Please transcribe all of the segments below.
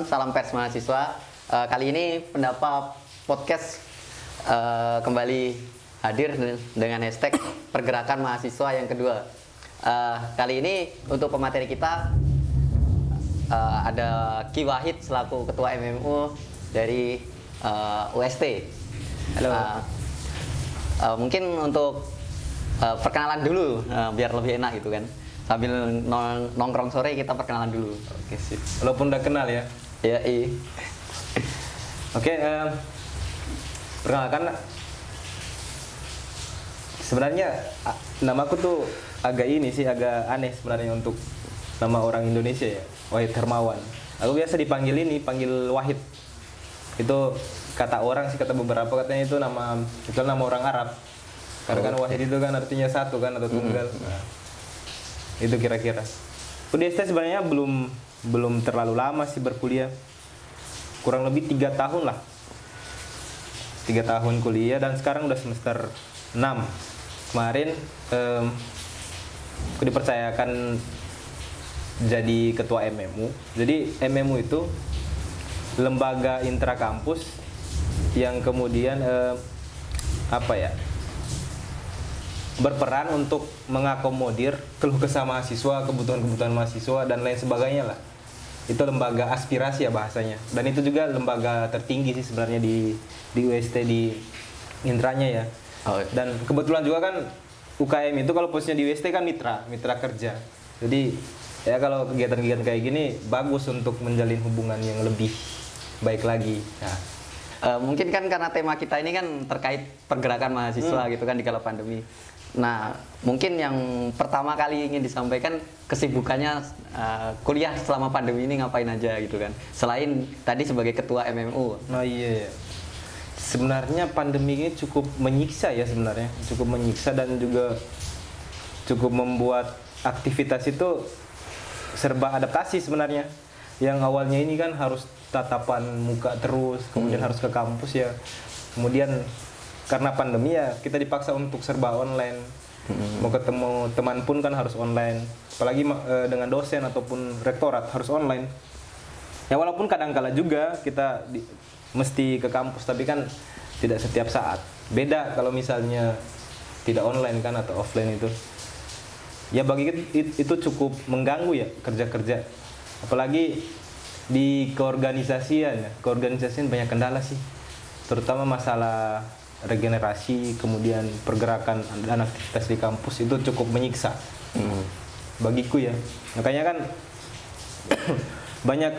Teman-teman, salam pers mahasiswa. Eh, kali ini pendapat podcast eh, kembali hadir dengan hashtag pergerakan mahasiswa yang kedua. Eh, kali ini untuk pemateri kita eh, ada Ki Wahid selaku ketua MMU dari eh, UST. Halo. Eh, eh, mungkin untuk eh, perkenalan dulu eh, biar lebih enak gitu kan. Sambil nong- nongkrong sore kita perkenalan dulu. Oke sip. Walaupun udah kenal ya. Ya, iya. Oke, em, perkenalkan sebenarnya a- namaku tuh agak ini sih agak aneh sebenarnya untuk nama orang Indonesia ya, Wahid Hermawan. Aku biasa dipanggil ini, panggil Wahid. Itu kata orang sih kata beberapa katanya itu nama itu nama orang Arab. Karena kan Wahid itu kan artinya satu kan atau tunggal. Nah, itu kira-kira. Aku ST sebenarnya belum belum terlalu lama sih berkuliah. Kurang lebih tiga tahun lah. Tiga tahun kuliah dan sekarang udah semester 6 kemarin em, aku dipercayakan jadi ketua MMU jadi MMU itu lembaga intra kampus yang kemudian em, apa ya berperan untuk mengakomodir keluh kesah mahasiswa, kebutuhan-kebutuhan mahasiswa dan lain sebagainya lah. Itu lembaga aspirasi ya bahasanya. Dan itu juga lembaga tertinggi sih sebenarnya di di UST di intranya ya. Oh, Dan kebetulan juga kan UKM itu kalau posisinya di UST kan mitra, mitra kerja. Jadi ya kalau kegiatan-kegiatan kayak gini bagus untuk menjalin hubungan yang lebih baik lagi. Nah, Eh, mungkin kan karena tema kita ini kan terkait pergerakan mahasiswa gitu kan di kala pandemi. Nah, mungkin yang pertama kali ingin disampaikan kesibukannya eh, kuliah selama pandemi ini ngapain aja gitu kan. Selain tadi sebagai ketua MMU. Oh iya, iya. Sebenarnya pandemi ini cukup menyiksa ya sebenarnya, cukup menyiksa dan juga cukup membuat aktivitas itu serba adaptasi sebenarnya. Yang awalnya ini kan harus tatapan muka terus, kemudian harus ke kampus ya. Kemudian karena pandemi ya kita dipaksa untuk serba online. Mau ketemu teman pun kan harus online. Apalagi eh, dengan dosen ataupun rektorat harus online. Ya walaupun kadang-kala juga kita di- mesti ke kampus tapi kan tidak setiap saat. Beda kalau misalnya tidak online kan atau offline itu. Ya bagi it- it- itu cukup mengganggu ya kerja-kerja. Apalagi di keorganisasian ya. Keorganisasian banyak kendala sih. Terutama masalah regenerasi, kemudian pergerakan dan aktivitas di kampus itu cukup menyiksa Hmm. bagiku ya makanya kan banyak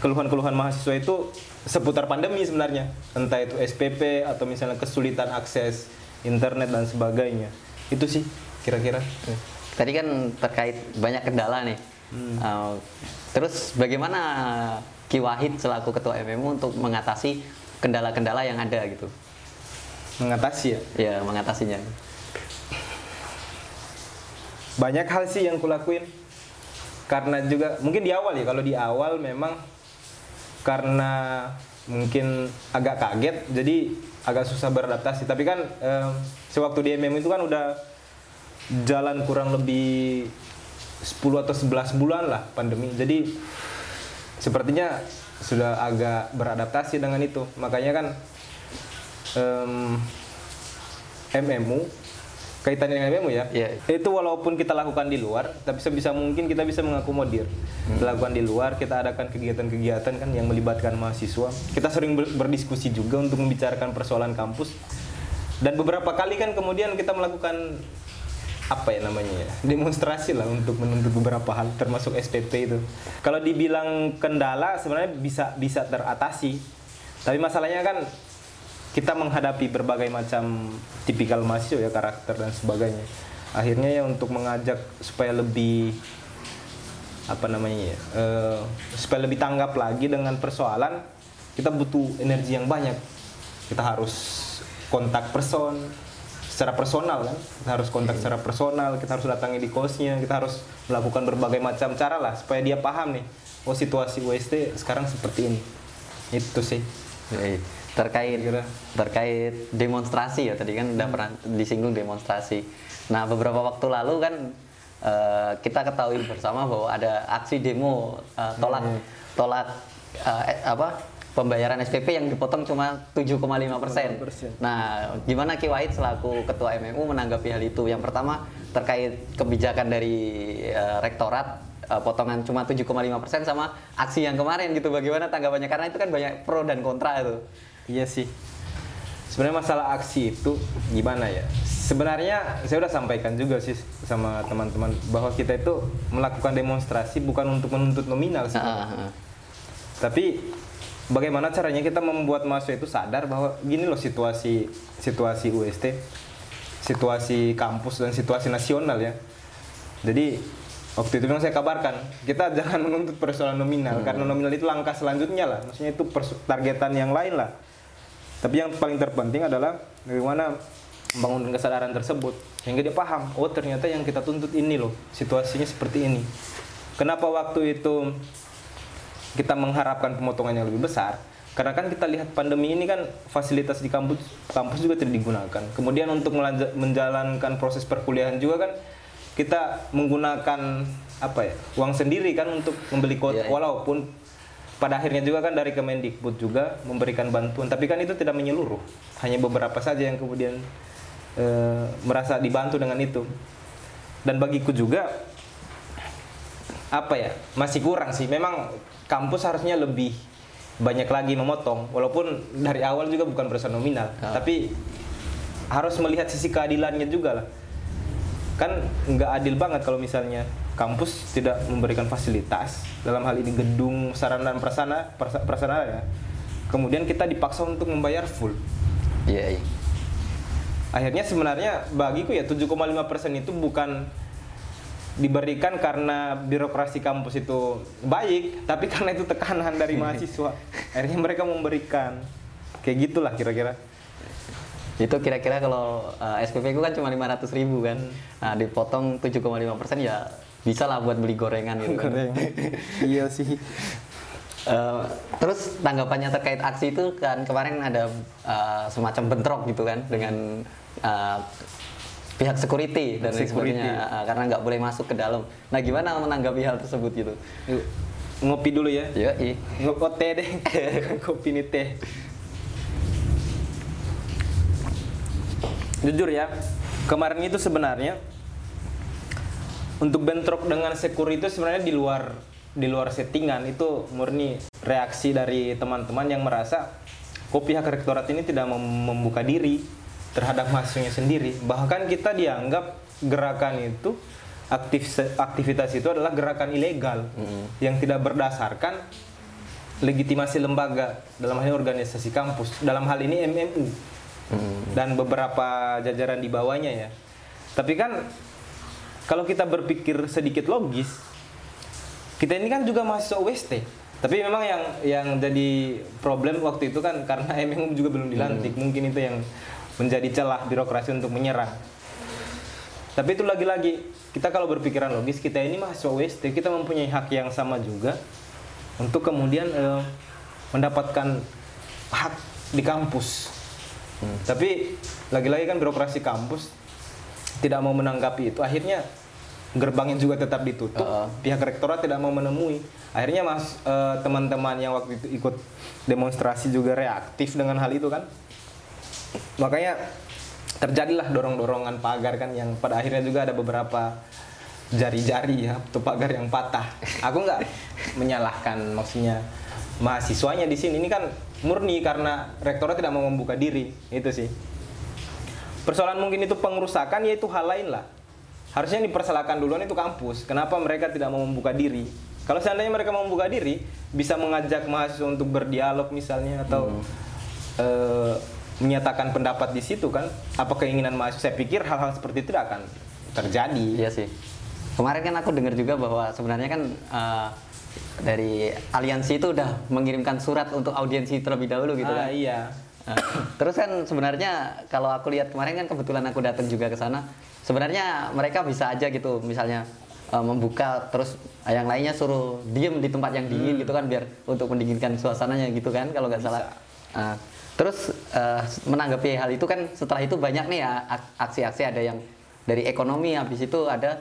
keluhan-keluhan mahasiswa itu seputar pandemi sebenarnya entah itu SPP atau misalnya kesulitan akses internet dan sebagainya itu sih kira-kira Tadi kan terkait banyak kendala nih. Eh, terus bagaimana Ki Wahid selaku ketua MMU untuk mengatasi kendala-kendala yang ada gitu? Mengatasi ya? Ya, mengatasinya. banyak hal sih yang kulakuin. Karena juga mungkin di awal ya kalau di awal memang karena mungkin agak kaget jadi agak susah beradaptasi. Tapi kan em, sewaktu di MM itu kan udah jalan kurang lebih 10 atau 11 bulan lah pandemi. Jadi sepertinya sudah agak beradaptasi dengan itu. Makanya kan em, MMU kaitannya dengan MMU ya? Iya. itu walaupun kita lakukan di luar tapi sebisa mungkin kita bisa mengakomodir. Lakukan di luar kita adakan kegiatan-kegiatan kan yang melibatkan mahasiswa. Kita sering ber- berdiskusi juga untuk membicarakan persoalan kampus. Dan beberapa kali kan kemudian kita melakukan apa ya namanya ya demonstrasi lah untuk menuntut beberapa hal termasuk SPP itu. Kalau dibilang kendala sebenarnya bisa bisa teratasi. Tapi masalahnya kan kita menghadapi berbagai macam tipikal mahasiswa ya karakter dan sebagainya. Akhirnya ya untuk mengajak supaya lebih apa namanya ya eh, supaya lebih tanggap lagi dengan persoalan kita butuh energi yang banyak. Kita harus kontak person secara personal kan? Kita harus kontak secara personal kita harus datangi di kosnya kita harus melakukan berbagai macam cara lah supaya dia paham nih oh situasi UST sekarang seperti ini. Itu sih. Yoi. Terkait terkait demonstrasi ya tadi kan udah pernah disinggung demonstrasi. Nah beberapa waktu lalu kan eh, kita ketahui bersama bahwa ada aksi demo eh, tolak tolak eh, eh, apa pembayaran SPP yang dipotong cuma 7,5 persen. Nah, gimana Ki Wahid selaku Ketua MMU menanggapi hal itu? Yang pertama terkait kebijakan dari eh, Rektorat potongan cuma 7,5 persen sama aksi yang kemarin gitu. Bagaimana tanggapannya? Karena itu kan banyak pro dan kontra itu. Iya sih. Sebenarnya masalah aksi itu gimana ya? Sebenarnya saya udah sampaikan juga sih sama teman-teman bahwa kita itu melakukan demonstrasi bukan untuk menuntut nominal sih. Ah, ah, Tapi bagaimana caranya kita membuat mahasiswa itu sadar bahwa gini loh situasi situasi UST, situasi kampus dan situasi nasional ya. Jadi waktu itu memang saya kabarkan kita jangan menuntut persoalan nominal karena nominal itu langkah selanjutnya lah. Maksudnya itu targetan yang lain lah. Tapi yang paling terpenting adalah bagaimana membangun kesadaran tersebut sehingga dia paham oh ternyata yang kita tuntut ini loh situasinya seperti ini. Kenapa waktu itu kita mengharapkan pemotongan yang lebih besar karena kan kita lihat pandemi ini kan fasilitas di kampus kampus juga tidak digunakan kemudian untuk menjalankan proses perkuliahan juga kan kita menggunakan apa ya uang sendiri kan untuk membeli kuota Iya, iya. walaupun pada akhirnya juga kan dari Kemendikbud juga memberikan bantuan. Tapi kan itu tidak menyeluruh. Hanya beberapa saja yang kemudian eh, merasa dibantu dengan itu. Dan bagiku juga apa ya masih kurang sih. Memang kampus harusnya lebih banyak lagi memotong. Walaupun dari awal juga bukan persoalan nominal. Ah. tapi harus melihat sisi keadilannya juga lah. Kan nggak adil banget kalau misalnya kampus tidak memberikan fasilitas dalam hal ini gedung sarana dan prasana prasa- prasarana ya. Kemudian kita dipaksa untuk membayar full. Iya, iya. akhirnya sebenarnya bagiku ya 7,5% itu bukan diberikan karena birokrasi kampus itu baik tapi karena itu tekanan dari mahasiswa. Akhirnya mereka memberikan. Kayak gitulah kira-kira. Itu kira-kira kalau eh, SPP ku kan cuma 500 ribu kan. Nah, dipotong 7,5 persen ya bisa lah buat beli gorengan gitu kan. iya sih Eh, terus tanggapannya terkait aksi itu kan kemarin ada eh, semacam bentrok gitu kan dengan eh, pihak security dan Security. sebagainya karena nggak boleh masuk ke dalam. Nah gimana menanggapi hal tersebut gitu? Yuk, ngopi dulu ya Ya, iya. Ngokot teh deh kopi nih teh jujur ya kemarin itu sebenarnya untuk bentrok dengan security itu sebenarnya di luar di luar settingan itu murni reaksi dari teman-teman yang merasa kok pihak rektorat ini tidak mem- membuka diri terhadap mahasiswanya sendiri? Bahkan kita dianggap gerakan itu aktif aktivitas itu adalah gerakan ilegal yang tidak berdasarkan legitimasi lembaga dalam hal ini organisasi kampus dalam hal ini MMU dan beberapa jajaran di bawahnya ya. Tapi kan kalau kita berpikir sedikit logis kita ini kan juga mahasiswa UST tapi memang yang yang jadi problem waktu itu kan karena MMU juga belum dilantik. Mungkin itu yang menjadi celah birokrasi untuk menyerang tapi itu lagi-lagi kita kalau berpikiran logis kita ini mahasiswa UST kita mempunyai hak yang sama juga untuk kemudian eh, mendapatkan hak di kampus. Tapi lagi-lagi kan birokrasi kampus tidak mau menanggapi itu. Akhirnya gerbangnya juga tetap ditutup. Uh-uh. Pihak rektorat tidak mau menemui. Akhirnya mas eh, teman-teman yang waktu itu ikut demonstrasi juga reaktif dengan hal itu kan. Makanya terjadilah dorong-dorongan pagar kan yang pada akhirnya juga ada beberapa jari-jari ya atau pagar yang patah. Aku nggak menyalahkan maksudnya mahasiswanya di sini ini kan murni karena rektorat tidak mau membuka diri itu sih. Persoalan mungkin itu pengerusakan ya itu hal lain lah. Harusnya dipersalahkan duluan itu kampus. Kenapa mereka tidak mau membuka diri? Kalau seandainya mereka mau membuka diri, bisa mengajak mahasiswa untuk berdialog misalnya atau eh, menyatakan pendapat di situ kan. Apa keinginan mahasiswa? Saya pikir hal-hal seperti itu tidak akan terjadi. Iya sih. Kemarin kan aku dengar juga bahwa sebenarnya kan eh, dari aliansi itu udah mengirimkan surat untuk audiensi terlebih dahulu gitu Ah, kan. iya. Terus kan sebenarnya kalau aku lihat kemarin kan kebetulan aku datang juga ke sana. Sebenarnya mereka bisa aja gitu misalnya eh, membuka terus yang lainnya suruh diem di tempat yang dingin gitu kan biar untuk mendinginkan suasananya gitu kan kalau nggak salah. Nah, terus eh, menanggapi hal itu kan setelah itu banyak nih ya ak- aksi-aksi ada yang dari ekonomi habis itu ada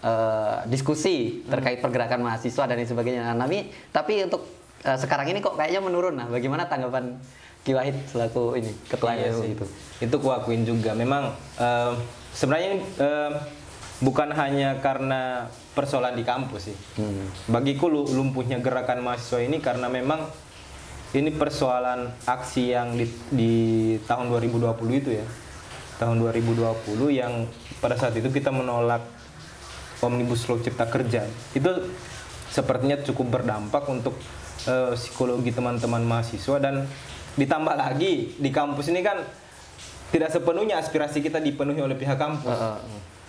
eh, diskusi terkait pergerakan mahasiswa dan lain sebagainya. Nah, tapi tapi untuk eh, sekarang ini kok kayaknya menurun. Nah, bagaimana tanggapan Ki Wahid selaku ini ketua Iya itu? Itu kuakuin juga. Memang eh, sebenarnya ini eh, bukan hanya karena persoalan di kampus sih. Hmm. Bagiku lu- lumpuhnya gerakan mahasiswa ini karena memang ini persoalan aksi yang di, di tahun 2020 itu ya. Tahun 2020 yang pada saat itu kita menolak Omnibus Law Cipta Kerja. Itu sepertinya cukup berdampak untuk eh, psikologi teman-teman mahasiswa dan ditambah lagi di kampus ini kan tidak sepenuhnya aspirasi kita dipenuhi oleh pihak kampus. Heeh.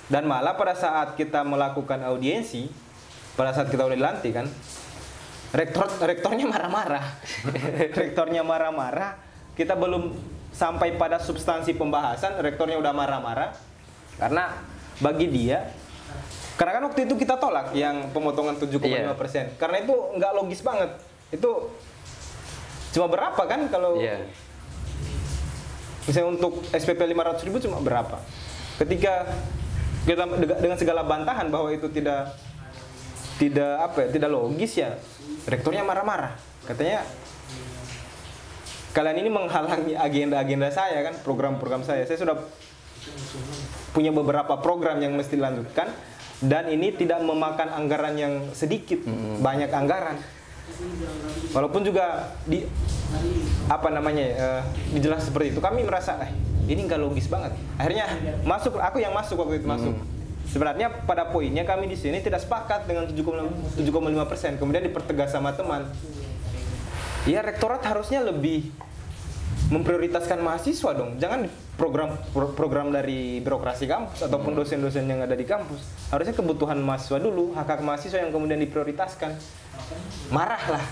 Dan malah pada saat kita melakukan audiensi, pada saat kita udah dilantik kan, rektor rektornya marah-marah. rektornya marah-marah. Kita belum sampai pada substansi pembahasan, rektornya udah marah-marah. Karena bagi dia, karena kan waktu itu kita tolak yang pemotongan 7,5 Karena itu nggak logis banget. Itu cuma berapa kan kalau Iya. Misalnya untuk SPP 500 ribu cuma berapa? Ketika kita dengan segala bantahan bahwa itu tidak tidak apa ya, tidak logis ya, rektornya marah-marah. Katanya kalian ini menghalangi agenda-agenda saya kan, program-program saya. Saya sudah punya beberapa program yang mesti dilanjutkan dan ini tidak memakan anggaran yang sedikit, banyak anggaran. Walaupun juga di apa namanya eh, dijelas seperti itu, kami merasa eh, ini nggak logis banget. Akhirnya masuk, aku yang masuk waktu itu masuk. Sebenarnya pada poinnya kami di sini tidak sepakat dengan 7,5 persen. Kemudian dipertegas sama teman. Ya rektorat harusnya lebih memprioritaskan mahasiswa dong. Jangan program pro- program dari birokrasi kampus ataupun dosen-dosen yang ada di kampus. Harusnya kebutuhan mahasiswa dulu, hak hak mahasiswa yang kemudian diprioritaskan. Marahlah.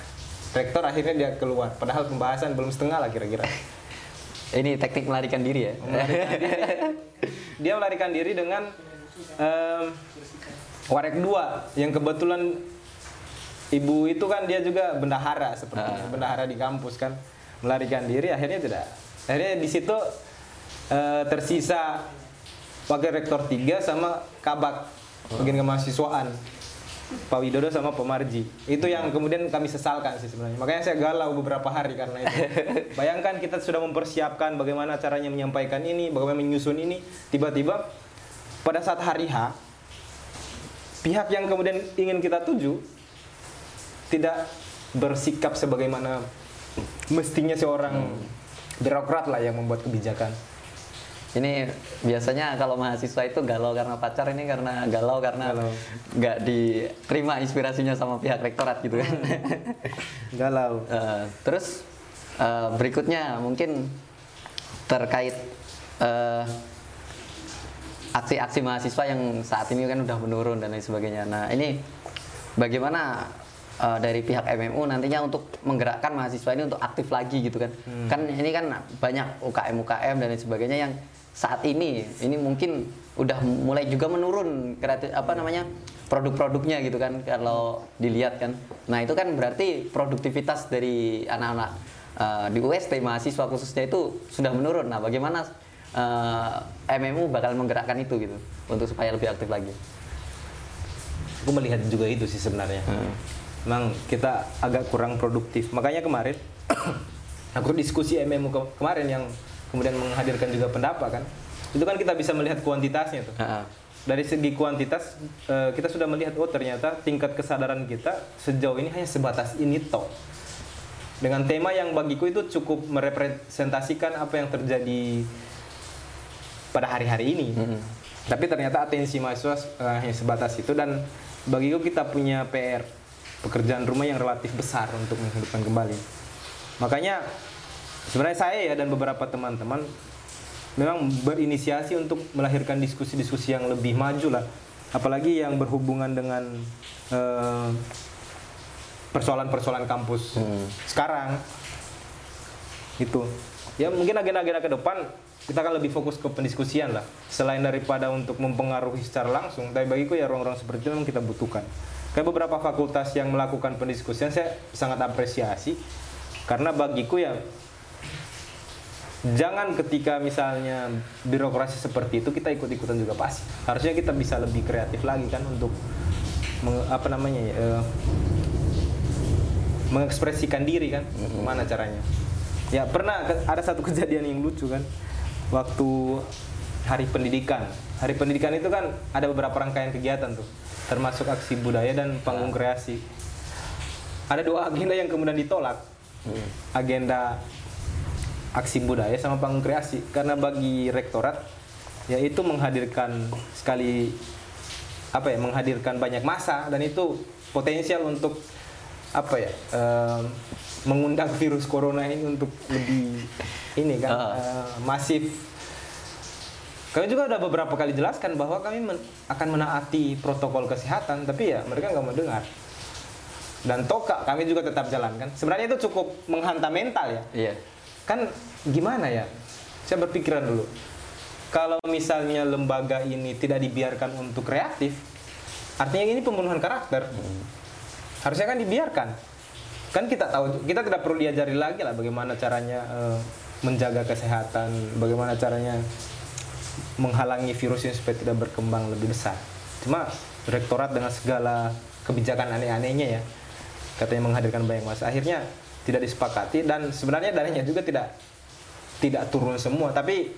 Rektor akhirnya dia keluar. Padahal pembahasan belum setengah lah kira-kira. Ini teknik melarikan diri ya. Dia melarikan diri dengan em, Warek 2 yang kebetulan ibu itu kan dia juga bendahara seperti bendahara di kampus kan melarikan diri akhirnya tidak akhirnya di situ eh, tersisa wakil rektor 3 sama kabak bagian kemahasiswaan Pak Widodo sama Pak Marji. Itu yang kemudian kami sesalkan sih sebenarnya. Makanya saya galau beberapa hari karena itu. Bayangkan kita sudah mempersiapkan bagaimana caranya menyampaikan ini bagaimana menyusun ini. Tiba-tiba pada saat hari H pihak yang kemudian ingin kita tuju tidak bersikap sebagaimana mestinya seorang birokrat lah yang membuat kebijakan. Ini biasanya kalau mahasiswa itu galau karena pacar ini karena galau karena nggak diterima inspirasinya sama pihak rektorat gitu kan. Galau. Eh, terus eh, berikutnya mungkin terkait eh, aksi-aksi mahasiswa yang saat ini kan udah menurun dan lain sebagainya. Nah ini bagaimana eh, dari pihak MMU nantinya untuk menggerakkan mahasiswa ini untuk aktif lagi gitu kan? Kan ini kan banyak UKM UKM dan lain sebagainya yang saat ini ini mungkin udah mulai juga menurun kreatif apa namanya produk-produknya gitu kan kalau dilihat kan. Nah itu kan berarti produktivitas dari anak-anak eh, di UST mahasiswa khususnya itu sudah menurun. Nah bagaimana eh, MMU bakal menggerakkan itu gitu untuk supaya lebih aktif lagi? Aku melihat juga itu sih sebenarnya. Memang kita agak kurang produktif. Makanya kemarin aku diskusi MMU ke- kemarin yang kemudian menghadirkan juga pendapat kan. Itu kan kita bisa melihat kuantitasnya tuh. Heeh. Dari segi kuantitas eh, kita sudah melihat oh ternyata tingkat kesadaran kita sejauh ini hanya sebatas ini toh. Dengan tema yang bagiku itu cukup merepresentasikan apa yang terjadi pada hari-hari ini. Tapi ternyata atensi mahasiswa eh, hanya sebatas itu dan bagiku kita punya PR pekerjaan rumah yang relatif besar untuk menghidupkan kembali. Makanya sebenarnya saya ya dan beberapa teman-teman memang berinisiasi untuk melahirkan diskusi-diskusi yang lebih maju lah. Apalagi yang berhubungan dengan eh, persoalan-persoalan kampus sekarang. Itu. Ya mungkin agenda-agenda ke depan kita akan lebih fokus ke pendiskusian lah. Selain daripada untuk mempengaruhi secara langsung, tapi bagiku ya ruang-ruang seperti itu memang kita butuhkan. Kayak beberapa fakultas yang melakukan pendiskusian saya sangat apresiasi karena bagiku ya jangan ketika misalnya birokrasi seperti itu kita ikut-ikutan juga pasti. Harusnya kita bisa lebih kreatif lagi kan untuk meng- apa namanya ya, eh, mengekspresikan diri kan? Mana caranya? Ya pernah ada satu kejadian yang lucu kan? Waktu hari pendidikan. Hari pendidikan itu kan ada beberapa rangkaian kegiatan tuh termasuk aksi budaya dan panggung kreasi. Ada dua agenda yang kemudian ditolak. Agenda aksi budaya sama panggung kreasi. Karena bagi rektorat yaitu menghadirkan sekali apa ya menghadirkan banyak masa dan itu potensial untuk apa ya em, mengundang virus corona ini untuk lebih ini kan Ah. eh, masif. Kami juga udah beberapa kali jelaskan bahwa kami men- akan menaati protokol kesehatan tapi ya mereka nggak mau dengar. Dan toka kami juga tetap jalankan. Sebenarnya itu cukup menghantam mental ya. Iya. Kan gimana ya? Saya berpikiran dulu. Kalau misalnya lembaga ini tidak dibiarkan untuk kreatif artinya ini pembunuhan karakter. Harusnya kan dibiarkan. Kan kita tahu kita tidak perlu diajari lagi lah bagaimana caranya eh, menjaga kesehatan bagaimana caranya menghalangi virus ini supaya tidak berkembang lebih besar. Cuma rektorat dengan segala kebijakan aneh-anehnya ya katanya menghadirkan banyak masa akhirnya tidak disepakati dan sebenarnya dananya juga tidak tidak turun semua. Tapi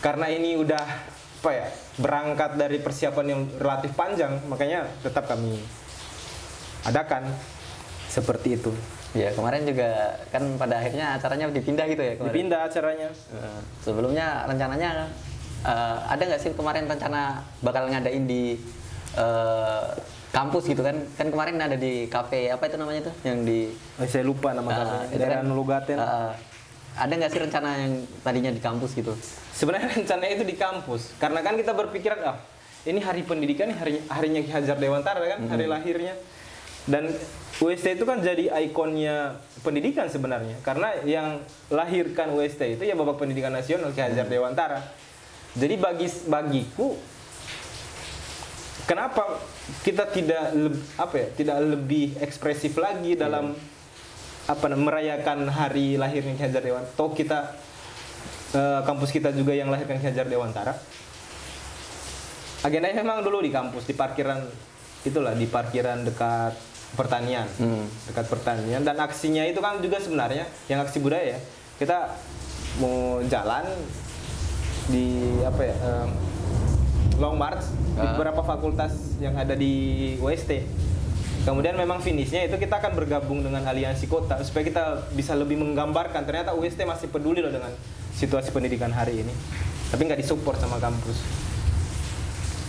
karena ini udah apa ya berangkat dari persiapan yang relatif panjang makanya tetap kami adakan seperti itu. Iya, kemarin juga kan pada akhirnya acaranya dipindah gitu ya kemarin. dipindah acaranya. Eh, sebelumnya rencananya eh, ada nggak sih kemarin rencana bakal ngadain di eh, kampus gitu kan? Kan kemarin ada di kafe apa itu namanya tuh yang di Eh, saya lupa nama eh, kafenya. itu daerah kan, Nulugaten. Eh, ada nggak sih rencana yang tadinya di kampus gitu? sebenarnya rencananya itu di kampus. Karena kan kita berpikiran ah ini hari pendidikan hari harinya Ki Hajar Dewantara kan hari lahirnya. Dan UST itu kan jadi ikonnya pendidikan sebenarnya. Karena yang lahirkan UST itu ya Babak Pendidikan Nasional Ki Hajar Dewantara. Jadi bagi bagiku kenapa kita tidak apa ya tidak lebih ekspresif lagi dalam apa merayakan hari lahirnya Ki Hajar Dewantara? Toh kita eh, kampus kita juga yang lahirkan Ki Hajar Dewantara? Agendanya memang dulu di kampus di parkiran itulah di parkiran dekat pertanian. Hmm. dekat pertanian. Dan aksinya itu kan juga sebenarnya yang aksi budaya. Ya kita mau jalan di apa ya em, long march di beberapa fakultas yang ada di UST kemudian memang finishnya itu kita akan bergabung dengan aliansi kota supaya kita bisa lebih menggambarkan ternyata UST masih peduli loh dengan situasi pendidikan hari ini tapi nggak disupport sama kampus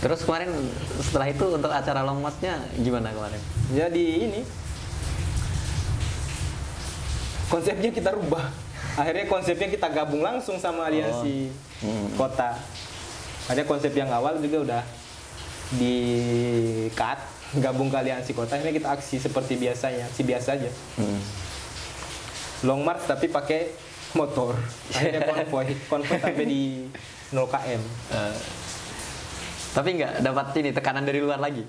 Terus kemarin setelah itu untuk acara long march-nya gimana kemarin? Jadi ini konsepnya kita rubah. Akhirnya konsepnya kita gabung langsung sama aliansi Hmm. kota. Ada konsep yang awal juga udah di cut gabung ke aliansi kota. Akhirnya kita aksi seperti biasanya, aksi biasa aja. Hmm. Long march tapi pakai motor. Akhirnya konvoy, konvoy sampai di 0 km. Eh, tapi nggak dapat ini tekanan dari luar lagi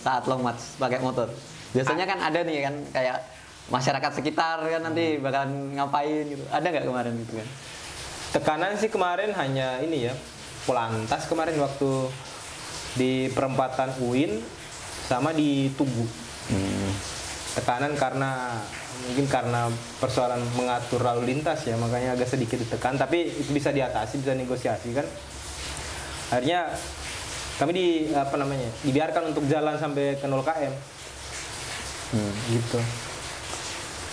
saat long march pakai motor. Biasanya kan ada nih kan kayak masyarakat sekitar kan nanti bakalan ngapain gitu. Ada nggak kemarin gitu kan? Tekanan sih kemarin hanya ini ya, Polantas kemarin waktu di perempatan UIN sama di Tugu. Tekanan karena mungkin karena persoalan mengatur lalu lintas ya, makanya agak sedikit ditekan. Tapi itu bisa diatasi, bisa negosiasi kan. Akhirnya kami di apa namanya dibiarkan untuk jalan sampai ke 0 km Hmm. gitu.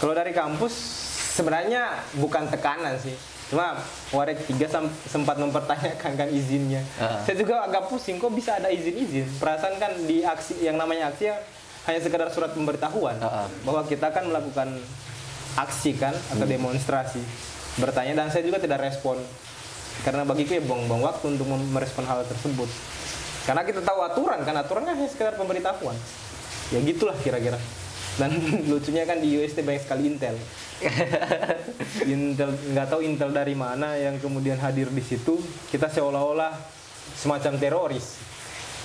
Kalau dari kampus sebenarnya bukan tekanan sih. Cuma 3 sem- sempat mempertanyakan kan izinnya. Ah. Saya juga agak pusing kok bisa ada izin-izin. Perasaan kan di aksi yang namanya aksi ya, hanya sekedar surat pemberitahuan Ah, ah. bahwa kita kan melakukan aksi kan atau demonstrasi. Bertanya dan saya juga tidak respon. Karena bagiku ya buang-buang waktu untuk merespon hal tersebut. Karena kita tahu aturan kan aturan kan hanya sekedar pemberitahuan. Ya gitulah kira-kira. Dan lucunya kan di UST banyak sekali Intel. Intel nggak tahu Intel dari mana yang kemudian hadir di situ. Kita seolah-olah semacam teroris.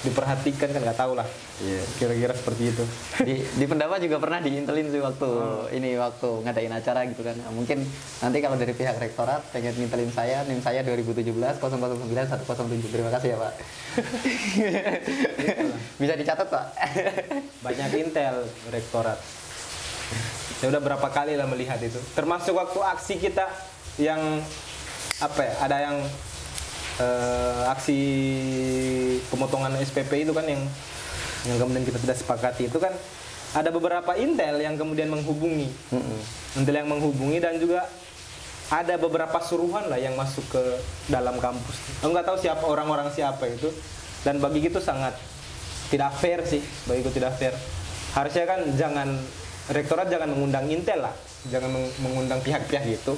Diperhatikan kan nggak tahu lah Iya. kira-kira seperti itu. Di, di pendapa juga pernah diintelin sih waktu Oh. ini waktu ngadain acara gitu kan. Nah, mungkin nanti kalau dari pihak rektorat pengen ngintelin saya nim saya 2017 009 107 terima kasih ya pak. Bisa dicatat pak. Banyak intel rektorat. Saya udah berapa kali lah melihat itu. Termasuk waktu aksi kita yang apa ya ada yang eh, aksi pemotongan SPP itu kan yang yang kemudian kita tidak sepakati itu kan ada beberapa intel yang kemudian menghubungi intel yang menghubungi dan juga ada beberapa suruhan lah yang masuk ke dalam kampus. Aku nggak tahu siapa orang-orang siapa itu dan bagi itu sangat tidak fair sih, bagiku tidak fair. Harusnya kan jangan rektorat jangan mengundang intel lah, jangan meng- mengundang pihak-pihak gitu.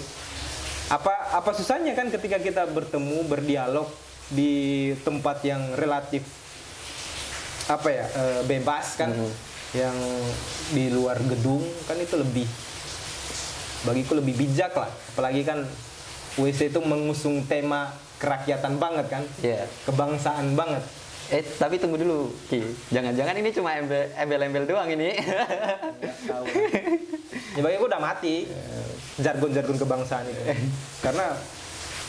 Apa apa susahnya kan ketika kita bertemu berdialog di tempat yang relatif apa ya eh, bebas kan, yang di luar gedung kan itu lebih bagiku lebih bijak lah. Apalagi kan WC itu mengusung tema kerakyatan banget kan Iya. kebangsaan banget eh tapi tunggu dulu Ki. Jangan-jangan ini cuma embel- embel-embel doang ini. Ya bagiku udah mati jargon-jargon kebangsaan itu. Karena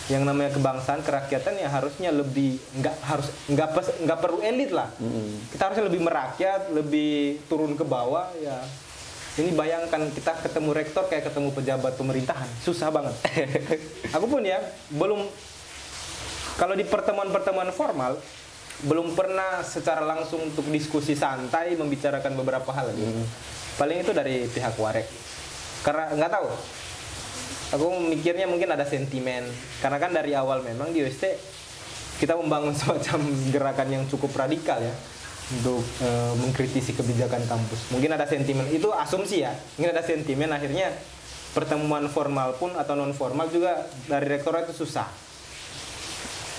yang namanya kebangsaan kerakyatan ya harusnya lebih nggak harus nggak pes- nggak perlu elit lah. Kita harusnya lebih merakyat lebih turun ke bawah ya. Ini bayangkan kita ketemu rektor kayak ketemu pejabat pemerintahan susah banget. Aku pun ya belum kalau di pertemuan-pertemuan formal belum pernah secara langsung untuk diskusi santai membicarakan beberapa hal gitu. paling itu dari pihak warek. Karena nggak tahu. Aku mikirnya mungkin ada sentimen. Karena kan dari awal memang di UST kita membangun semacam gerakan yang cukup radikal ya untuk eh, mengkritisi kebijakan kampus. Mungkin ada sentimen. Itu asumsi ya. Mungkin ada sentimen akhirnya pertemuan formal pun atau non formal juga dari rektorat itu susah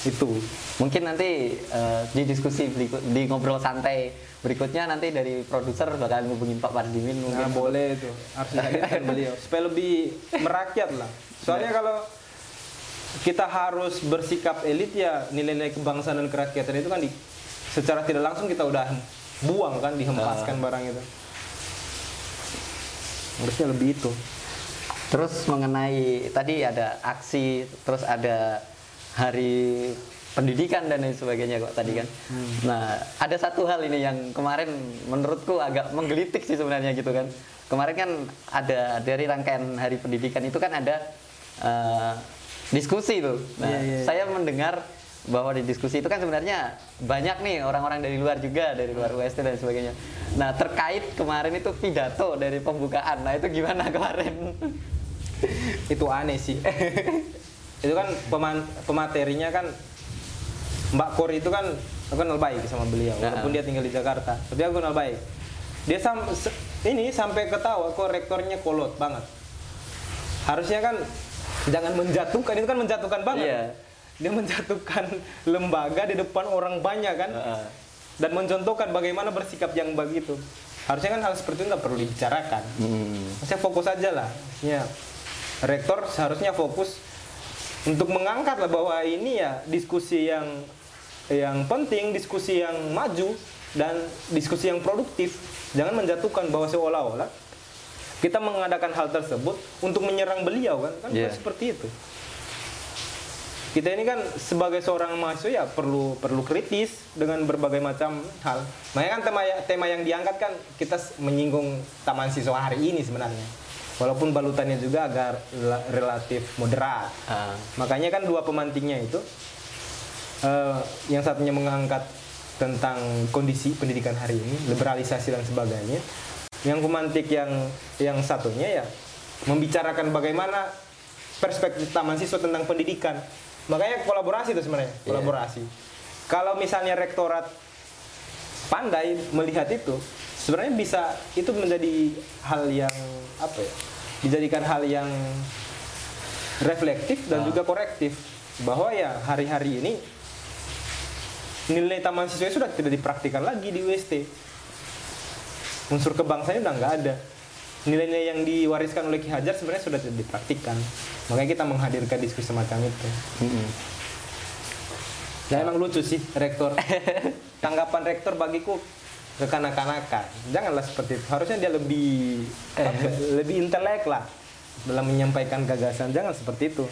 itu mungkin nanti eh, di diskusi berikut di ngobrol santai berikutnya nanti dari produser bakal ngubungin Pak Pardimin mungkin Nah, boleh itu harus dihadirkan beliau supaya lebih merakyat lah. Soalnya kalau kita harus bersikap elit ya nilai-nilai kebangsaan dan kerakyatan itu kan di, secara tidak langsung kita udah buang kan dihempaskan barang itu. Harusnya lebih itu. Terus mengenai tadi ada aksi, terus ada hari pendidikan dan lain sebagainya kok tadi kan. Nah, ada satu hal ini yang kemarin menurutku agak menggelitik sih sebenarnya gitu kan. Kemarin kan ada dari rangkaian hari pendidikan itu kan ada eh, diskusi tuh. Nah, Iya, iya, iya. saya mendengar bahwa di diskusi itu kan sebenarnya banyak nih orang-orang dari luar juga dari luar UST dan sebagainya. Nah terkait kemarin itu pidato dari pembukaan, nah itu gimana kemarin? Itu aneh sih. itu kan peman- pematerinya kan Mbak Kor itu kan aku kenal baik sama beliau Nah. walaupun dia tinggal di Jakarta tapi aku kenal baik dia sam ini sampai ketawa kok rektornya kolot banget harusnya kan jangan menjatuhkan itu kan menjatuhkan banget Iya. dia menjatuhkan lembaga di depan orang banyak kan Heeh. dan mencontohkan bagaimana bersikap yang begitu harusnya kan hal seperti itu nggak perlu dibicarakan Hmm. saya fokus aja lah ya rektor seharusnya fokus untuk mengangkat lah bahwa ini ya diskusi yang yang penting diskusi yang maju dan diskusi yang produktif jangan menjatuhkan bahwa seolah-olah kita mengadakan hal tersebut untuk menyerang beliau kan kan bukan Iya. seperti itu kita ini kan sebagai seorang mahasiswa ya perlu perlu kritis dengan berbagai macam hal. Makanya kan tema tema yang diangkat kan kita menyinggung taman siswa hari ini sebenarnya. Walaupun balutannya juga agak rela- relatif moderat. Ah. Makanya kan dua pemantiknya itu eh, yang satunya mengangkat tentang kondisi pendidikan hari ini, liberalisasi dan sebagainya. Yang pemantik yang yang satunya ya membicarakan bagaimana perspektif taman siswa tentang pendidikan. Makanya kolaborasi itu sebenarnya, Iya. kolaborasi. Kalau misalnya rektorat pandai melihat itu, sebenarnya bisa itu menjadi hal yang apa ya? Dijadikan hal yang reflektif dan Ah. juga korektif bahwa ya hari-hari ini nilai taman siswa sudah tidak dipraktikkan lagi di UST. Unsur kebangsaan udah nggak ada. Nilai-nilai yang diwariskan oleh Ki Hajar sebenarnya sudah tidak dipraktikkan. Makanya kita menghadirkan diskusi semacam itu. Mm-mm. Ya emang lucu sih rektor. tanggapan rektor bagiku kekanak-kanakan. Janganlah seperti itu. Harusnya dia lebih apa, lebih intelek lah dalam menyampaikan gagasan. Jangan seperti itu.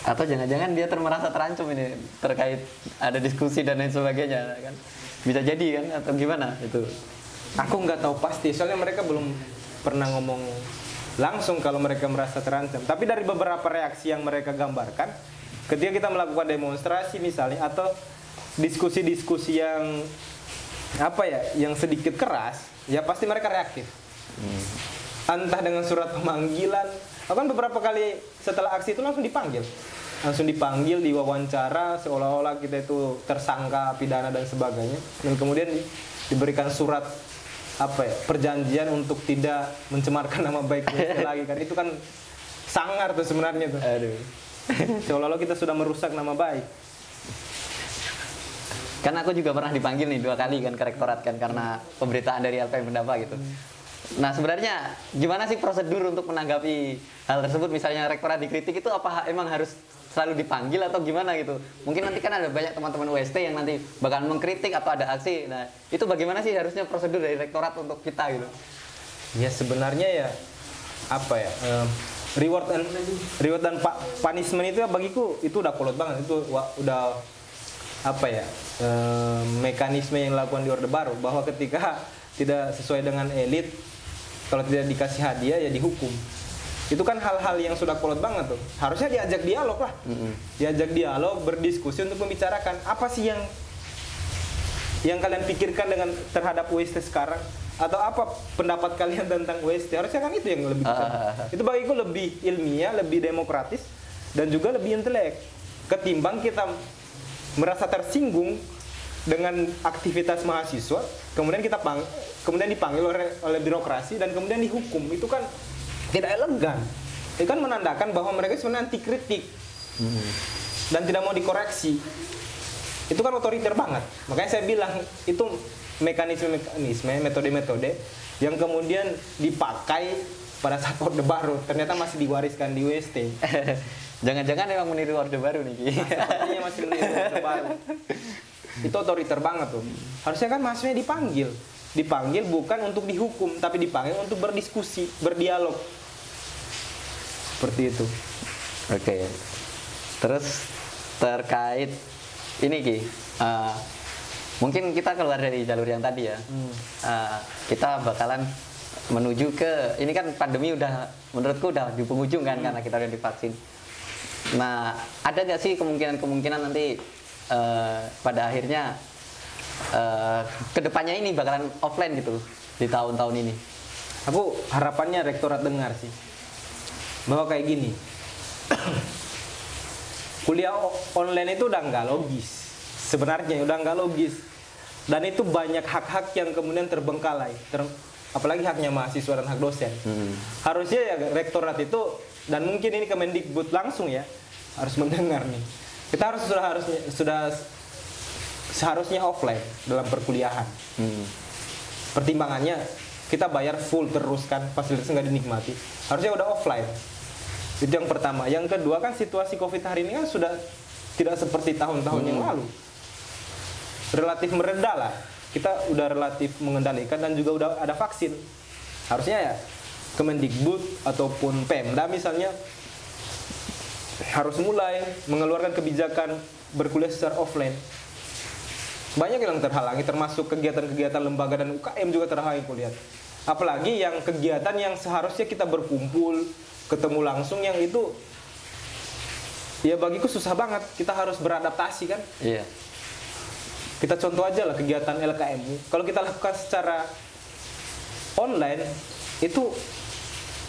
Atau jangan-jangan dia termerasa terancam ini terkait ada diskusi dan lain sebagainya kan? Bisa jadi kan atau gimana itu? Aku nggak tahu pasti, soalnya mereka belum pernah ngomong langsung kalau mereka merasa terancam. Tapi dari beberapa reaksi yang mereka gambarkan, ketika kita melakukan demonstrasi misalnya atau diskusi-diskusi yang apa ya, yang sedikit keras, ya pasti mereka reaktif. Entah dengan surat pemanggilan, bahkan beberapa kali setelah aksi itu langsung dipanggil, langsung dipanggil, diwawancara, seolah-olah kita itu tersangka pidana dan sebagainya, dan kemudian di- diberikan surat apa ya perjanjian untuk tidak mencemarkan nama baik lagi. Kan itu kan sangar tuh sebenarnya tuh. Aduh. seolah-olah kita sudah merusak nama baik Kan aku juga pernah dipanggil nih dua kali kan ke rektorat kan karena pemberitaan dari LPM Pendapa gitu. Nah sebenarnya gimana sih prosedur untuk menanggapi hal tersebut? Misalnya rektorat dikritik itu apa emang harus selalu dipanggil atau gimana gitu? Mungkin nanti kan ada banyak teman-teman UST yang nanti bakal mengkritik atau ada aksi. Nah itu bagaimana sih harusnya prosedur dari rektorat untuk kita gitu? ya sebenarnya ya apa ya em, reward dan reward dan punishment itu ya bagiku itu udah kolot banget itu udah apa ya em, mekanisme yang dilakukan di orde baru bahwa ketika tidak sesuai dengan elit kalau tidak dikasih hadiah ya dihukum. Itu kan hal-hal yang sudah kolot banget tuh. Harusnya diajak dialog lah. Diajak dialog berdiskusi untuk membicarakan apa sih yang yang kalian pikirkan dengan terhadap WST sekarang? Atau apa pendapat kalian tentang WST harusnya kan itu yang lebih Ah. itu bagiku lebih ilmiah lebih demokratis dan juga lebih intelek ketimbang kita merasa tersinggung dengan aktivitas mahasiswa kemudian kita pang kemudian dipanggil oleh, oleh birokrasi dan kemudian dihukum. Itu kan tidak elegan. Itu kan menandakan bahwa mereka sebenarnya anti kritik dan tidak mau dikoreksi. Itu kan otoriter banget. Makanya saya bilang itu mekanisme-mekanisme metode-metode yang kemudian dipakai pada saat orde baru. Ternyata masih diwariskan di WST Jangan-jangan emang meniru orde baru nih Ki. masih meniru orde baru itu otoriter banget tuh harusnya kan mahasiswanya dipanggil dipanggil bukan untuk dihukum tapi dipanggil untuk berdiskusi berdialog seperti itu Oke. Terus terkait ini Ki, eh, mungkin kita keluar dari jalur yang tadi ya. Eh, kita bakalan menuju ke ini kan pandemi udah menurutku udah di penghujung kan karena kita udah divaksin. Nah, ada nggak sih kemungkinan-kemungkinan nanti eh, pada akhirnya eh, ke depannya ini bakalan offline gitu di tahun-tahun ini? Aku harapannya rektorat dengar sih bahwa kayak gini. Kuliah online itu udah nggak logis. Sebenarnya udah nggak logis. Dan itu banyak hak-hak yang kemudian terbengkalai. Ter- apalagi haknya mahasiswa dan hak dosen. Harusnya ya rektorat itu dan mungkin ini Kemendikbud langsung ya harus mendengar nih. Kita harus sudah harusnya sudah seharusnya offline dalam perkuliahan. Hmm. pertimbangannya kita bayar full terus kan fasilitas nggak dinikmati. Harusnya udah offline. Itu yang pertama. Yang kedua kan situasi covid hari ini kan sudah tidak seperti tahun-tahun yang lalu. Relatif meredah lah. Kita udah relatif mengendalikan dan juga udah ada vaksin. Harusnya ya Kemendikbud ataupun Pemda misalnya harus mulai mengeluarkan kebijakan berkuliah secara offline. Banyak yang terhalangi termasuk kegiatan-kegiatan lembaga dan UKM juga terhalangi kuliah apalagi yang kegiatan yang seharusnya kita berkumpul ketemu langsung yang itu ya bagiku susah banget. Kita harus beradaptasi kan? Iya. kita contoh aja lah kegiatan LKMU kalau kita lakukan secara online itu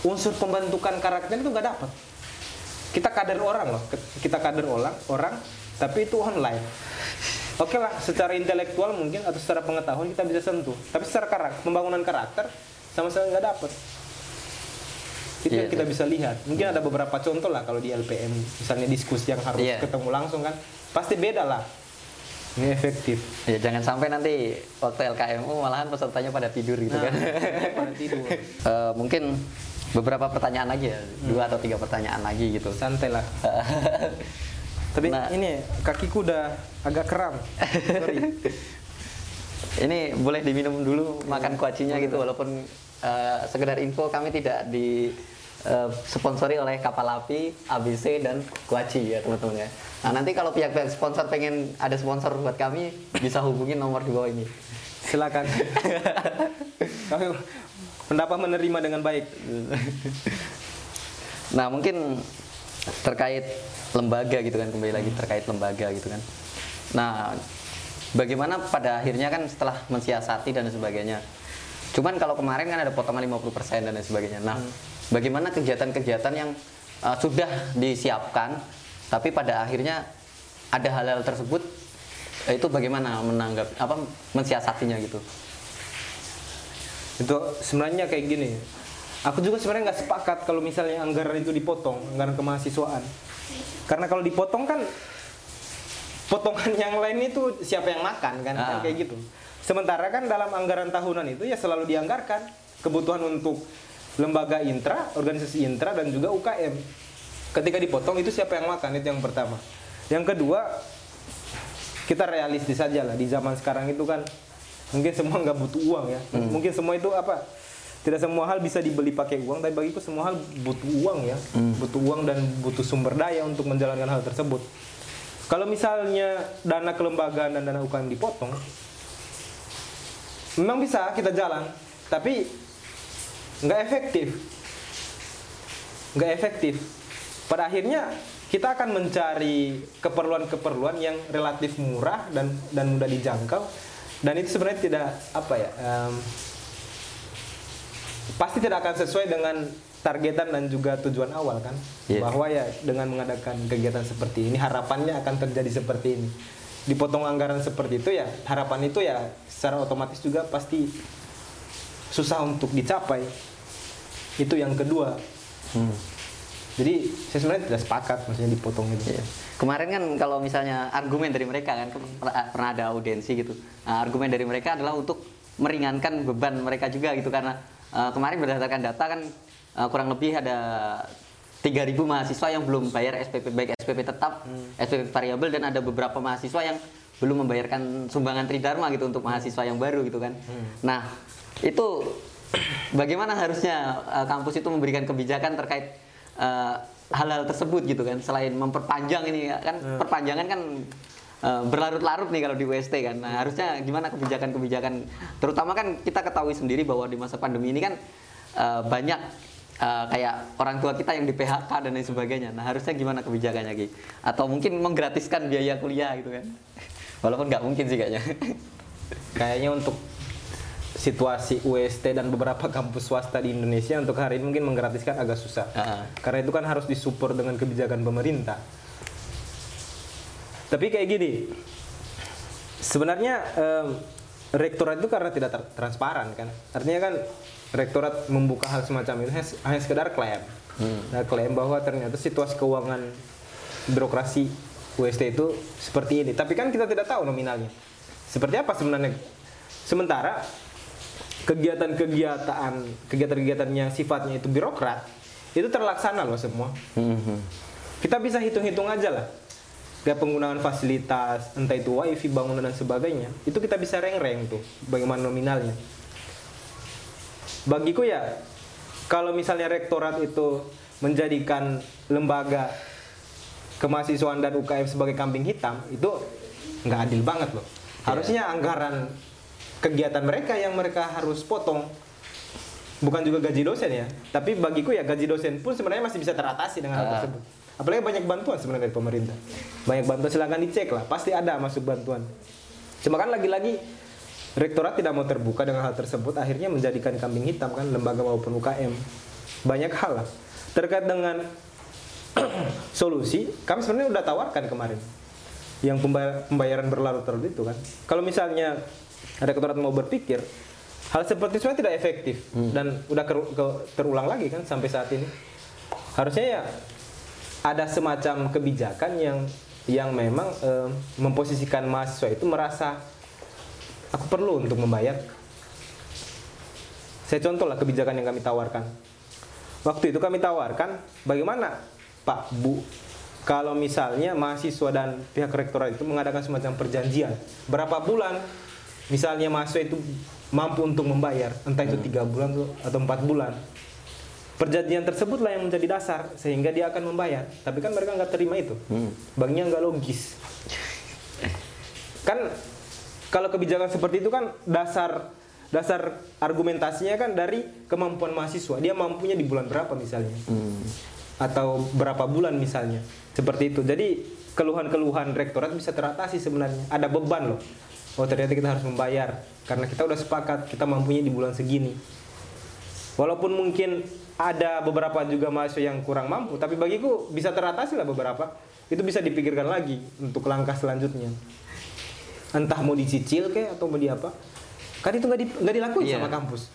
unsur pembentukan karakter itu nggak dapat kita kader orang loh kita kader orang orang tapi itu online oke lah secara intelektual mungkin atau secara pengetahuan kita bisa sentuh tapi secara karakter pembangunan karakter sama sekali nggak dapat itu Iya, yang kita iya. bisa lihat mungkin ada beberapa contoh lah kalau di LPM misalnya diskusi yang harus Iya. ketemu langsung kan pasti beda lah ini efektif Ya jangan sampai nanti waktu LKMU malahan pesertanya pada tidur gitu Nah, kan. pada tidur. Eh, mungkin beberapa pertanyaan lagi ya, dua atau tiga pertanyaan lagi gitu. santai lah Tapi Nah. ini kakiku udah agak kram. Sorry. Ini boleh diminum dulu makan kuacinya gitu walaupun eh, sekedar info kami tidak di eh, sponsori oleh kapal api, ABC dan kuaci ya teman-teman ya. Nah nanti kalau pihak-pihak sponsor pengen ada sponsor buat kami bisa hubungi nomor di bawah ini. Silakan. Kami mendapat menerima dengan baik. Nah mungkin terkait lembaga gitu kan kembali lagi terkait lembaga gitu kan. Nah bagaimana pada akhirnya kan setelah mensiasati dan sebagainya. Cuman kalau kemarin kan ada potongan 50% dan lain sebagainya. Nah bagaimana kegiatan-kegiatan yang uh, sudah disiapkan tapi pada akhirnya ada hal-hal tersebut eh, itu bagaimana menanggap apa mensiasatinya gitu. Itu sebenarnya kayak gini. Aku juga sebenarnya nggak sepakat kalau misalnya anggaran itu dipotong, anggaran kemahasiswaan. Karena kalau dipotong kan potongan yang lain itu siapa yang makan kan, kan Ah. kayak gitu. Sementara kan dalam anggaran tahunan itu ya selalu dianggarkan kebutuhan untuk lembaga intra, organisasi intra dan juga UKM. Ketika dipotong itu siapa yang makan itu yang pertama. Yang kedua kita realistis saja lah di zaman sekarang itu kan mungkin semua nggak butuh uang ya. Mungkin semua itu apa? Tidak semua hal bisa dibeli pakai uang tapi bagiku semua hal butuh uang ya. Butuh uang dan butuh sumber daya untuk menjalankan hal tersebut. Kalau misalnya dana kelembagaan dan dana UKM dipotong memang bisa kita jalan tapi nggak efektif. Nggak efektif. Pada akhirnya kita akan mencari keperluan-keperluan yang relatif murah dan dan mudah dijangkau dan itu sebenarnya tidak apa ya em, pasti tidak akan sesuai dengan targetan dan juga tujuan awal kan Iya. bahwa ya dengan mengadakan kegiatan seperti ini harapannya akan terjadi seperti ini dipotong anggaran seperti itu ya harapan itu ya secara otomatis juga pasti susah untuk dicapai itu yang kedua Hmm. jadi saya sebenarnya tidak sepakat maksudnya dipotong itu. Iya. Kemarin kan kalau misalnya argumen dari mereka kan pernah, ada audiensi gitu. Nah, argumen dari mereka adalah untuk meringankan beban mereka juga gitu karena eh, kemarin berdasarkan data kan eh, kurang lebih ada 3.000 mahasiswa yang belum bayar SPP baik SPP tetap, SPP variabel dan ada beberapa mahasiswa yang belum membayarkan sumbangan Tridharma gitu untuk mahasiswa yang baru gitu kan. Nah, itu bagaimana harusnya eh, kampus itu memberikan kebijakan terkait eh, hal-hal tersebut gitu kan selain memperpanjang ini kan perpanjangan kan eh, berlarut-larut nih kalau di UST kan. Nah harusnya gimana kebijakan-kebijakan terutama kan kita ketahui sendiri bahwa di masa pandemi ini kan eh, banyak eh, kayak orang tua kita yang di PHK dan lain sebagainya. Nah harusnya gimana kebijakannya Ki? Atau mungkin menggratiskan biaya kuliah gitu kan? Walaupun nggak mungkin sih kayaknya. Kayaknya untuk situasi UST dan beberapa kampus swasta di Indonesia untuk hari ini mungkin menggratiskan agak susah. Ah. Karena itu kan harus disupport dengan kebijakan pemerintah. Tapi kayak gini, sebenarnya em, rektorat itu karena tidak transparan kan. Artinya kan rektorat membuka hal semacam itu hanya, sekedar klaim. Nah, klaim bahwa ternyata situasi keuangan birokrasi UST itu seperti ini. Tapi kan kita tidak tahu nominalnya. Seperti apa sebenarnya? Sementara kegiatan-kegiatan kegiatan-kegiatan yang sifatnya itu birokrat itu terlaksana loh semua. Mhm. Kita bisa hitung-hitung aja lah. Kayak penggunaan fasilitas, entah itu wifi, bangunan dan sebagainya, itu kita bisa reng-reng tuh, bagaimana nominalnya. Bagiku ya, kalau misalnya rektorat itu menjadikan lembaga kemahasiswaan dan UKM sebagai kambing hitam, itu nggak adil banget loh. Harusnya anggaran kegiatan mereka yang mereka harus potong bukan juga gaji dosen ya. Tapi bagiku ya gaji dosen pun sebenarnya masih bisa teratasi dengan hal Ah. tersebut. Apalagi banyak bantuan sebenarnya dari pemerintah. Banyak bantuan silahkan dicek lah. Pasti ada masuk bantuan. Cuma kan lagi-lagi rektorat tidak mau terbuka dengan hal tersebut. Akhirnya menjadikan kambing hitam kan lembaga maupun UKM banyak hal lah. Terkait dengan solusi kami sebenarnya udah tawarkan kemarin. Yang pembayar- pembayaran berlarut-larut itu kan. Kalau misalnya rektorat mau berpikir hal seperti itu tidak efektif. Dan udah keru- ke- terulang lagi kan sampai saat ini. Harusnya ya ada semacam kebijakan yang yang memang eh, memposisikan mahasiswa itu merasa aku perlu untuk membayar. Saya contoh lah kebijakan yang kami tawarkan. Waktu itu kami tawarkan bagaimana Pak Bu kalau misalnya mahasiswa dan pihak rektorat itu mengadakan semacam perjanjian? Berapa bulan misalnya mahasiswa itu mampu untuk membayar entah itu tiga bulan atau empat bulan. Perjanjian tersebutlah yang menjadi dasar sehingga dia akan membayar. Tapi kan mereka nggak terima itu. Hmm. baginya nggak logis. Kan kalau kebijakan seperti itu kan dasar dasar argumentasinya kan dari kemampuan mahasiswa. Dia mampunya di bulan berapa misalnya? Hmm. atau berapa bulan misalnya? Seperti itu. Jadi keluhan-keluhan rektorat bisa teratasi sebenarnya. Ada beban loh oh ternyata kita harus membayar. Karena kita udah sepakat kita mampunya di bulan segini. Walaupun mungkin ada beberapa juga mahasiswa yang kurang mampu tapi bagiku bisa teratasi lah beberapa. Itu bisa dipikirkan lagi untuk langkah selanjutnya. Entah mau dicicil kayak atau mau di apa. Kan itu nggak di, dilakuin Iya. sama kampus.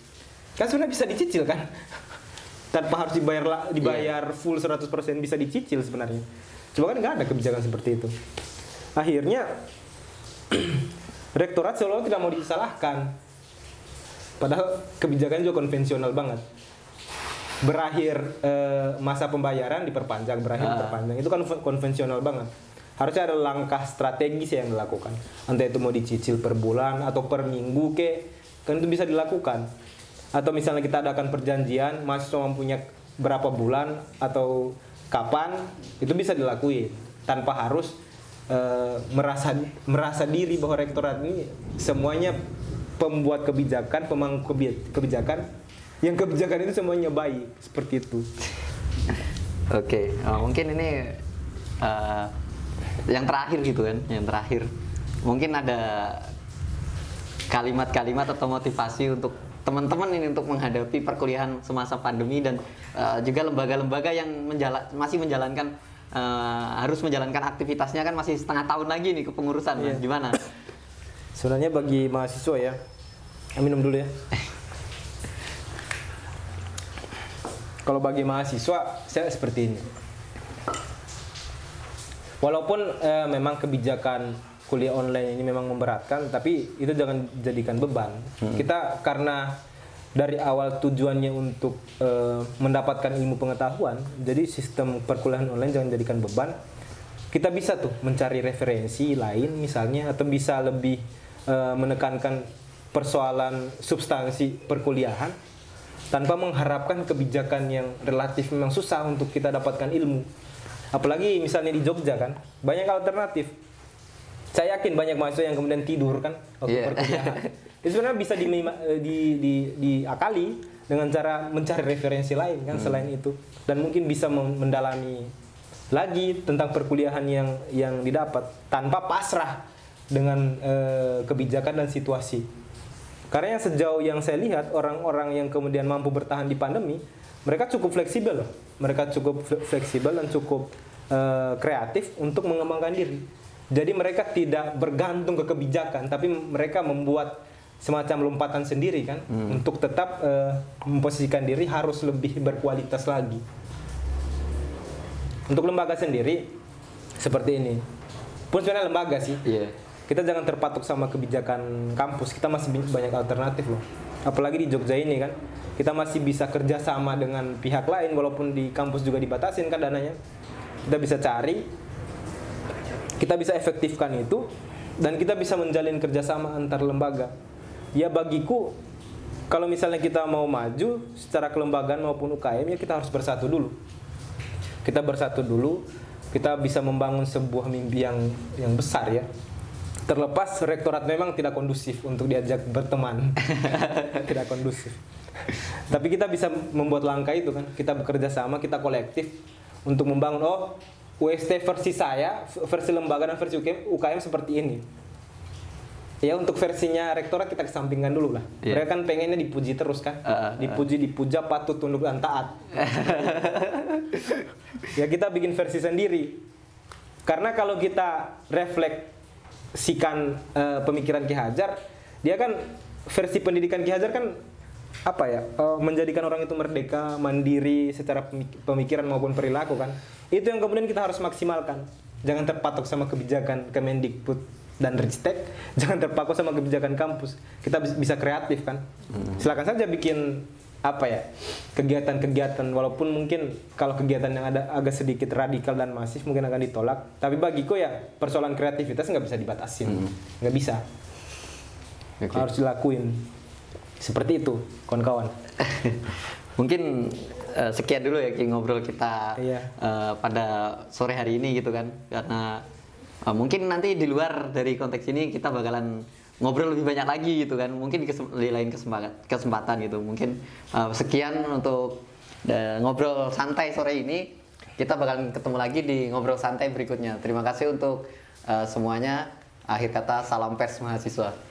Kan sebenarnya bisa dicicil kan? Tanpa harus dibayar la- dibayar full 100% bisa dicicil sebenarnya. Cuma kan nggak ada kebijakan seperti itu. Akhirnya rektorat seolah tidak mau disalahkan. Padahal kebijakan juga konvensional banget. Berakhir eh, masa pembayaran diperpanjang berakhir Ah. diperpanjang. Itu kan konvensional banget. Harusnya ada langkah strategis yang dilakukan. Entah itu mau dicicil per bulan atau per minggu ke kan itu bisa dilakukan. Atau misalnya kita adakan perjanjian mahasiswa mempunyai berapa bulan atau kapan itu bisa dilakuin. Tanpa harus eh, merasa merasa diri bahwa rektorat ini semuanya pembuat kebijakan pemangku kebi- kebijakan yang kebijakan itu semuanya baik seperti itu Oke, eh, mungkin ini eh, yang terakhir gitu kan, yang terakhir. Mungkin ada kalimat-kalimat atau motivasi untuk teman-teman ini untuk menghadapi perkuliahan semasa pandemi dan eh, juga lembaga-lembaga yang menjala- masih menjalankan eh, harus menjalankan aktivitasnya kan masih setengah tahun lagi nih kepengurusan. Iya. Gimana? sebenarnya bagi mahasiswa ya saya minum dulu ya kalau bagi mahasiswa saya seperti ini walaupun eh, memang kebijakan kuliah online ini memang memberatkan tapi itu jangan jadikan beban kita karena dari awal tujuannya untuk eh, mendapatkan ilmu pengetahuan jadi sistem perkuliahan online jangan jadikan beban kita bisa tuh mencari referensi lain misalnya atau bisa lebih eh, menekankan persoalan substansi perkuliahan tanpa mengharapkan kebijakan yang relatif memang susah untuk kita dapatkan ilmu. Apalagi misalnya di Jogja kan, banyak alternatif. Saya yakin banyak mahasiswa yang kemudian tidur kan waktu Iya. perkuliahan. Itu sebenarnya bisa di, di, di, diakali dengan cara mencari referensi lain kan selain itu dan mungkin bisa mendalami lagi tentang perkuliahan yang yang didapat tanpa pasrah dengan eh, kebijakan dan situasi. Karena yang sejauh yang saya lihat orang-orang yang kemudian mampu bertahan di pandemi, mereka cukup fleksibel loh. Mereka cukup fle- fleksibel dan cukup eh, kreatif untuk mengembangkan diri. Jadi mereka tidak bergantung ke kebijakan, tapi mereka membuat semacam lompatan sendiri kan untuk tetap eh, memposisikan diri harus lebih berkualitas lagi. Untuk lembaga sendiri seperti ini. Pun sebenarnya lembaga sih Iya. kita jangan terpatok sama kebijakan kampus kita masih banyak alternatif loh apalagi di Jogja ini kan kita masih bisa kerja sama dengan pihak lain walaupun di kampus juga dibatasin kan dananya kita bisa cari kita bisa efektifkan itu dan kita bisa menjalin kerjasama antar lembaga ya bagiku kalau misalnya kita mau maju secara kelembagaan maupun UKM ya kita harus bersatu dulu. Kita bersatu dulu kita bisa membangun sebuah mimpi yang yang besar ya. Terlepas rektorat memang tidak kondusif untuk diajak berteman. Tidak kondusif. Tapi kita bisa membuat langkah itu kan. Kita bekerja sama kita kolektif untuk membangun oh UST versi saya versi lembaga dan versi UKM, UKM seperti ini ya untuk versinya rektorat kita kesampingkan dulu lah. Iya. mereka kan pengennya dipuji terus kan. Ah, ah. dipuji dipuja patut tunduk dan taat. Ya kita bikin versi sendiri. Karena kalau kita refleksikan eh, pemikiran Ki Hajar dia kan versi pendidikan Ki Hajar kan apa ya eh, menjadikan orang itu merdeka mandiri secara pemik- pemikiran maupun perilaku kan. Itu yang kemudian kita harus maksimalkan. Jangan terpatok sama kebijakan Kemendikbud dan Ristek jangan terpaku sama kebijakan kampus. Kita bis- bisa kreatif kan? Silakan saja bikin apa ya kegiatan-kegiatan. Walaupun mungkin kalau kegiatan yang ada agak sedikit radikal dan masif mungkin akan ditolak. Tapi bagiku ya persoalan kreativitas nggak bisa dibatasin. Nggak bisa. Oke. harus dilakuin. Seperti itu kawan-kawan. Mungkin eh, sekian dulu ya Ki ngobrol kita Iya. eh, pada sore hari ini gitu kan. Karena eh, mungkin nanti di luar dari konteks ini kita bakalan ngobrol lebih banyak lagi gitu kan. Mungkin di, kesem- di lain kesempatan, kesempatan gitu. Mungkin eh, sekian untuk eh, ngobrol santai sore ini. Kita bakalan ketemu lagi di ngobrol santai berikutnya. Terima kasih untuk eh, semuanya. Akhir kata salam pers mahasiswa.